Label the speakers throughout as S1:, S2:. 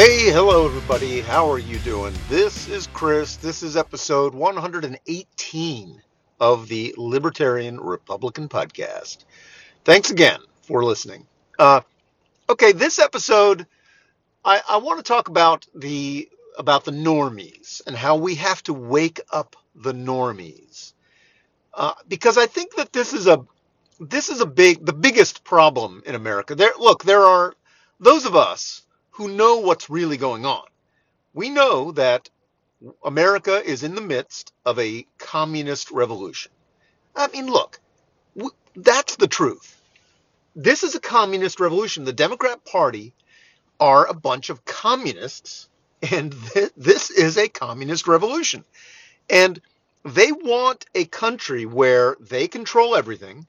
S1: Hey, hello everybody. How are you doing? This is Chris. This is episode 118 of the Libertarian Republican Podcast. Thanks again for listening. Uh, okay, this episode, I, I want to talk about the about the normies and how we have to wake up the normies, uh, because I think that this is a this is a big the biggest problem in America. There, look, there are those of us who know what's really going on. We know that America is in the midst of a communist revolution. I mean, look, w- that's the truth. This is a communist revolution. The Democrat Party are a bunch of communists, and th- this is a communist revolution. And they want a country where they control everything,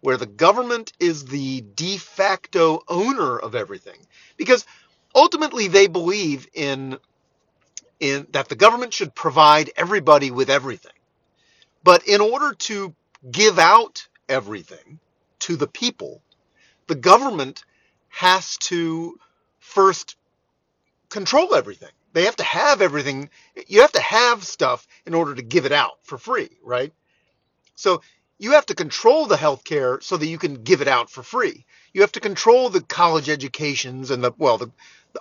S1: where the government is the de facto owner of everything. Because ultimately they believe in in that the government should provide everybody with everything. But in order to give out everything to the people, the government has to first control everything. They have to have everything. You have to have stuff in order to give it out for free, right? So you have to control the healthcare so that you can give it out for free. You have to control the college educations and the well, the,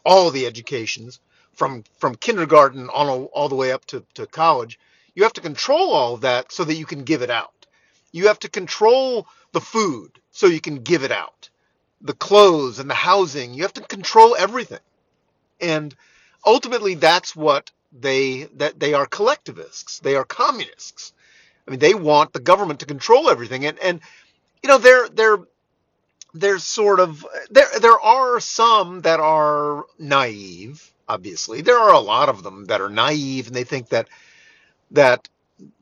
S1: all the educations from from kindergarten on all, all the way up to, to college. You have to control all of that so that you can give it out. You have to control the food so you can give it out. The clothes and the housing. You have to control everything. And ultimately that's what they that they are collectivists. They are communists. I mean, they want the government to control everything, and and you know they're they're there's sort of there there are some that are naive. Obviously, there are a lot of them that are naive, and they think that that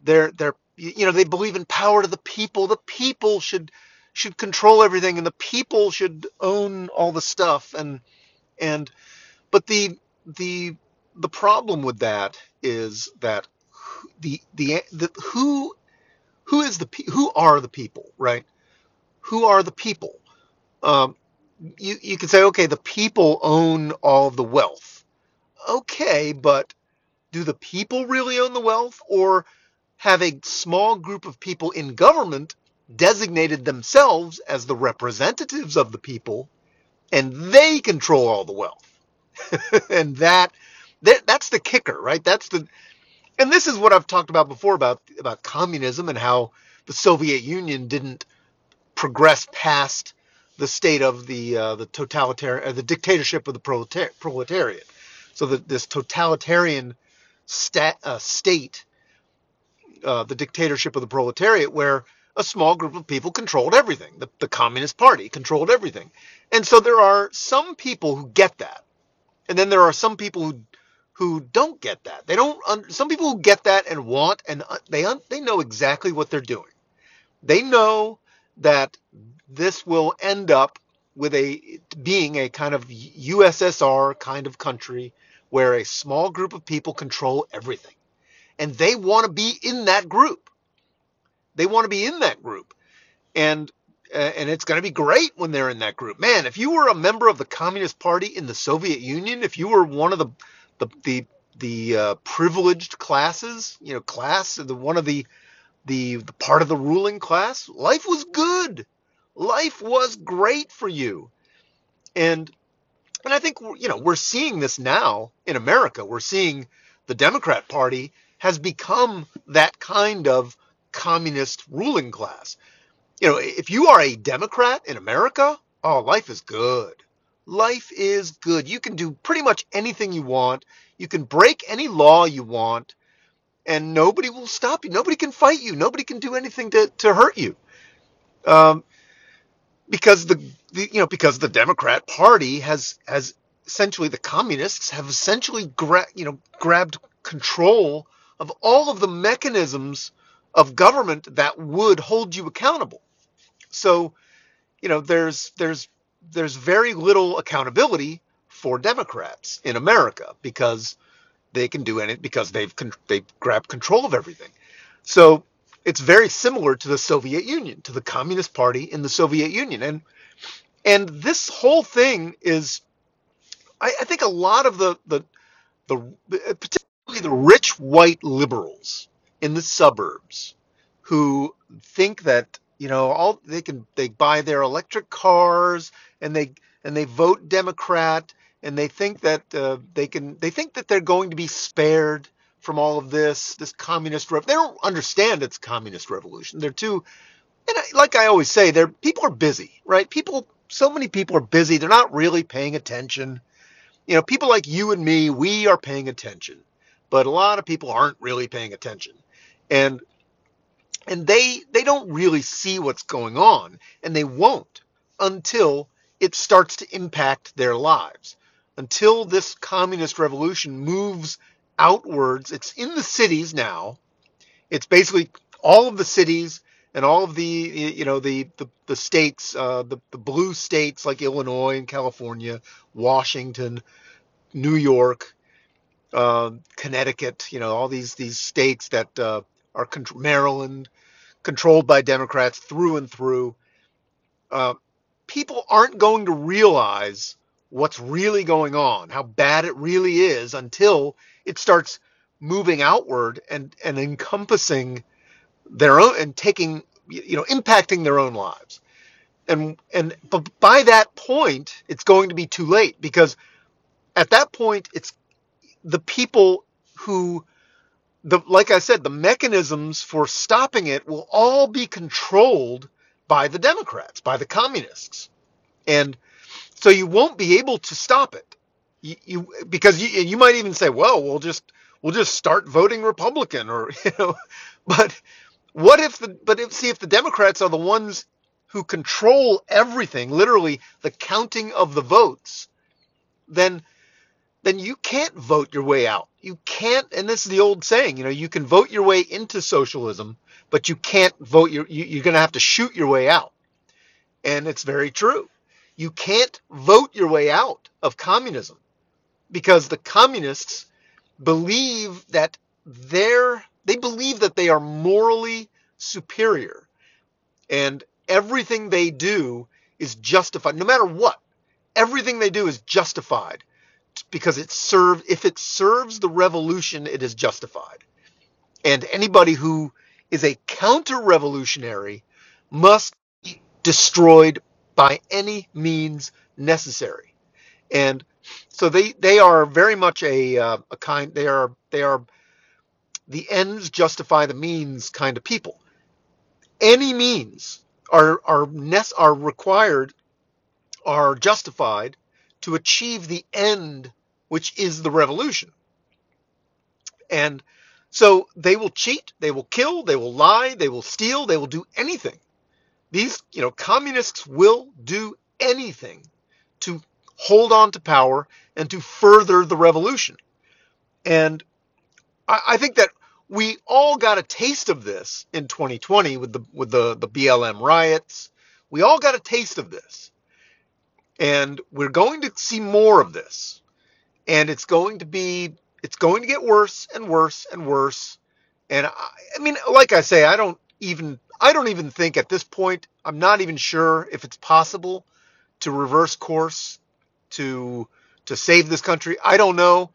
S1: they're they're you know they believe in power to the people. The people should should control everything, and the people should own all the stuff. And and but the the the problem with that is that the the, the who who is the who are the people, right? Who are the people? Um, you you can say, okay, the people own all the wealth. Okay, but do the people really own the wealth, or have a small group of people in government designated themselves as the representatives of the people, and they control all the wealth? and that, that that's the kicker, right? That's the and this is what I've talked about before about about communism and how the Soviet Union didn't progress past the state of the uh, the totalitarian uh, the dictatorship of the proletar- proletariat. So that this totalitarian stat, uh, state, uh, the dictatorship of the proletariat, where a small group of people controlled everything. The, the Communist Party controlled everything, and so there are some people who get that, and then there are some people who who don't get that. They don't. Some people who get that and want and uh, they they know exactly what they're doing. They know that this will end up with a being a kind of USSR kind of country where a small group of people control everything, and they want to be in that group. They want to be in that group, and uh, and it's going to be great when they're in that group. Man, if you were a member of the Communist Party in the Soviet Union, if you were one of the the the the uh, privileged classes, you know, class, the one of the, the the part of the ruling class, life was good. Life was great for you, and and I think you know we're seeing this now in America. We're seeing the Democrat Party has become that kind of communist ruling class. You know, if you are a Democrat in America, oh, life is good life is good. You can do pretty much anything you want. You can break any law you want, and nobody will stop you. Nobody can fight you. Nobody can do anything to, to hurt you. Um, because the, the you know because the Democrat Party has has essentially the communists have essentially gra- you know grabbed control of all of the mechanisms of government that would hold you accountable. So, you know, there's there's there's very little accountability for Democrats in America because they can do it because they've they've grabbed control of everything. So it's very similar to the Soviet Union, to the Communist Party in the Soviet Union, and and this whole thing is I, I think a lot of the the the particularly the rich white liberals in the suburbs who think that you know all they can they buy their electric cars and they and they vote Democrat and they think that uh, they can they think that they're going to be spared from all of this this communist rev- they don't understand it's communist revolution. They're too and I, like I always say they're people are busy right? People so many people are busy. They're not really paying attention. You know people like you and me we are paying attention but a lot of people aren't really paying attention. And and they they don't really see what's going on and they won't until it starts to impact their lives. Until this communist revolution moves outwards it's in the cities now it's basically all of the cities and all of the you know the the, the states uh, the, the blue states like illinois and california washington new york uh, connecticut you know all these these states that uh, are con- maryland controlled by Democrats through and through. Uh, people aren't going to realize what's really going on, how bad it really is, until it starts moving outward and, and encompassing their own and taking, you know, impacting their own lives. And and but by that point, it's going to be too late because at that point, it's the people who the like I said, the mechanisms for stopping it will all be controlled by the Democrats, by the communists, and so you won't be able to stop it. You, you because you you might even say, well, we'll just we'll just start voting Republican, or you know, but what if the but if see if the Democrats are the ones who control everything, literally the counting of the votes, then then you can't vote your way out. You can't, and this is the old saying, you know, you can vote your way into socialism, but you can't vote your, you, you're going to have to shoot your way out. And it's very true. You can't vote your way out of communism because the communists believe that they're, they believe that they are morally superior and everything they do is justified, no matter what. Everything they do is justified because it served if it serves the revolution it is justified and anybody who is a counter-revolutionary must be destroyed by any means necessary and so they they are very much a uh, a kind they are they are the ends justify the means kind of people any means are are are required are justified to achieve the end, which is the revolution. And so they will cheat, they will kill, they will lie, they will steal, they will do anything. These, you know, communists will do anything to hold on to power and to further the revolution. And I, I think that we all got a taste of this in 2020 with the with the the BLM riots. We all got a taste of this. And we're going to see more of this. And it's going to be it's going to get worse and worse and worse. And I, I mean, like I say, I don't even I don't even think at this point I'm not even sure if it's possible to reverse course to to save this country. I don't know.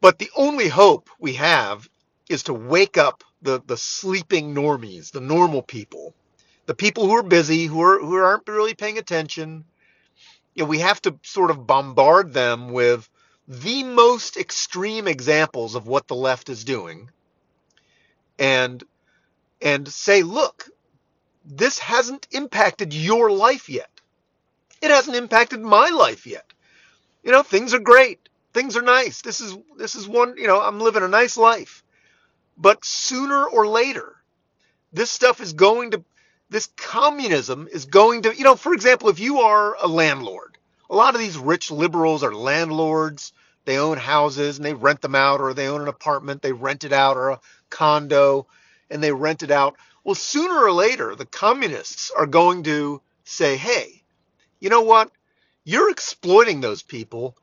S1: But the only hope we have is to wake up the the sleeping normies, the normal people, the people who are busy, who are who aren't really paying attention, you know, we have to sort of bombard them with the most extreme examples of what the left is doing and and say look this hasn't impacted your life yet. It hasn't impacted my life yet. You know things are great. Things are nice. This is this is one you know i'm living a nice life. But sooner or later this stuff is going to this communism is going to, you know, for example, if you are a landlord, a lot of these rich liberals are landlords. They own houses and they rent them out, or they own an apartment, they rent it out, or a condo and they rent it out. Well, sooner or later, the communists are going to say, hey, you know what? You're exploiting those people,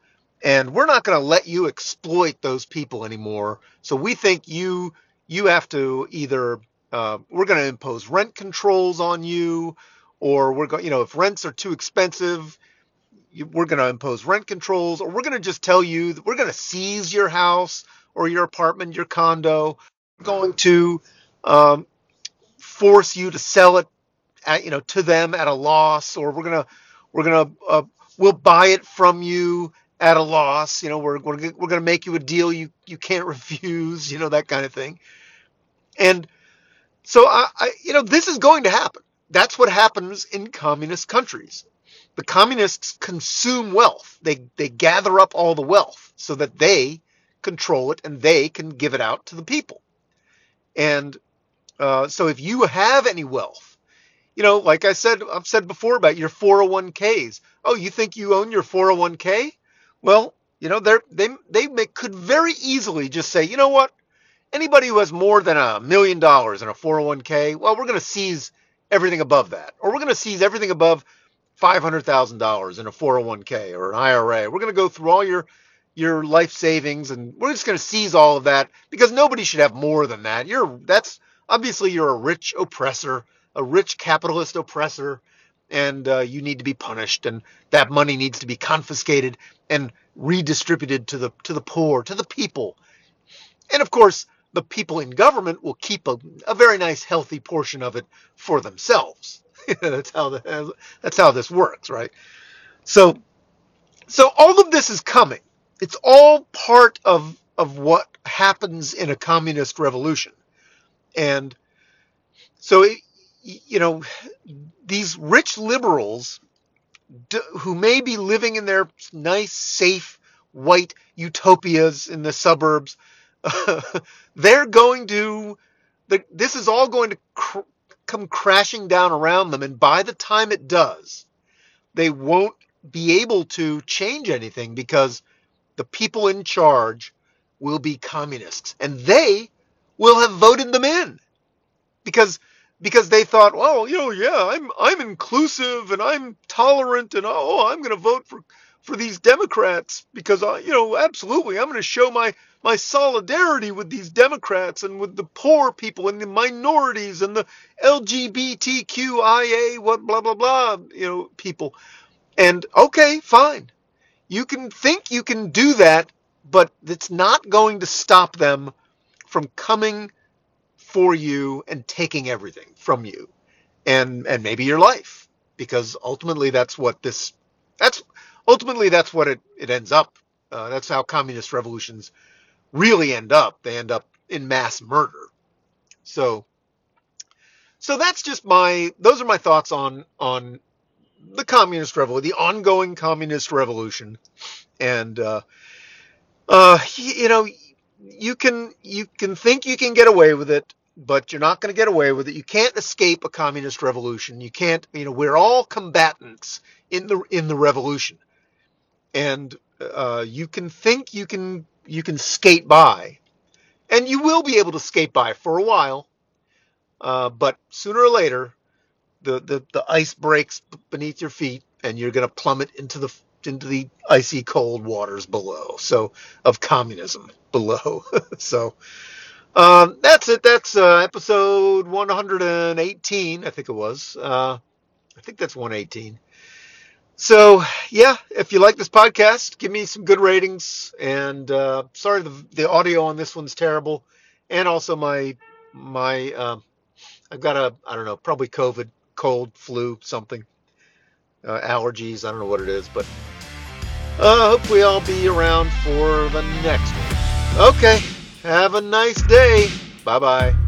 S1: and we're not going to let you exploit those people anymore. So we think you you have to either uh, we're going to impose rent controls on you, or we're going, you know, if rents are too expensive, we're going to impose rent controls, or we're going to just tell you that we're going to seize your house or your apartment, your condo. We're going to um, force you to sell it, at, you know, to them at a loss, or we're gonna we're gonna uh, we'll buy it from you at a loss. You know, we're we're we're gonna make you a deal you you can't refuse. You know that kind of thing. And so I, I you know this is going to happen. That's what happens in communist countries. The communists consume wealth. They they gather up all the wealth so that they control it and they can give it out to the people. And uh, so if you have any wealth, you know, like I said, I've said before about your 401ks. Oh, you think you own your 401k? Well, you know, they they may, could very easily just say, you know what? Anybody who has more than a million dollars in a 401k, well, we're going to seize everything above that, or we're going to seize everything above $500,000 in a 401k or an IRA. We're going to go through all your your life savings and we're just going to seize all of that because nobody should have more than that. You're that's obviously you're a rich oppressor, a rich capitalist oppressor, and uh, you need to be punished, and that money needs to be confiscated and redistributed to the to the poor, to the people, and of course the people in government will keep a, a very nice healthy portion of it for themselves. that's how the, that's how this works, right? So so all of this is coming. It's all part of of what happens in a communist revolution. And so, you know, these rich liberals who may be living in their nice, safe, white utopias in the suburbs, they're going to, this is all going to cr- come crashing down around them. And by the time it does, they won't be able to change anything because the people in charge will be communists. And they will have voted them in because because they thought, well, you know, yeah, I'm I'm inclusive and I'm tolerant and oh, oh I'm going to vote for for these Democrats because I, you know, absolutely, I'm going to show my my solidarity with these Democrats and with the poor people and the minorities and the LGBTQIA what blah blah blah, you know, people. And okay, fine. You can think you can do that, but it's not going to stop them from coming for you and taking everything from you and and maybe your life because ultimately that's what this that's ultimately that's what it, it ends up uh, that's how communist revolutions really end up. They end up in mass murder. So so that's just my those are my thoughts on on the communist revolution the ongoing communist revolution. And uh, uh, you know you can you can think you can get away with it, but you're not going to get away with it. You can't escape a communist revolution. You can't. You know, we're all combatants in the in the revolution, and uh, you can think you can you can skate by, and you will be able to skate by for a while, uh, but sooner or later, the, the the ice breaks beneath your feet, and you're going to plummet into the into the icy cold waters below. So of communism below. so um, that's it. That's uh, episode 118. I think it was. Uh, I think that's 118. So yeah, if you like this podcast, give me some good ratings. And uh, sorry, the, the audio on this one's terrible, and also my my uh, I've got a I don't know probably COVID, cold, flu, something uh, allergies. I don't know what it is, but uh, hopefully I'll be around for the next one. Okay, have a nice day. Bye bye.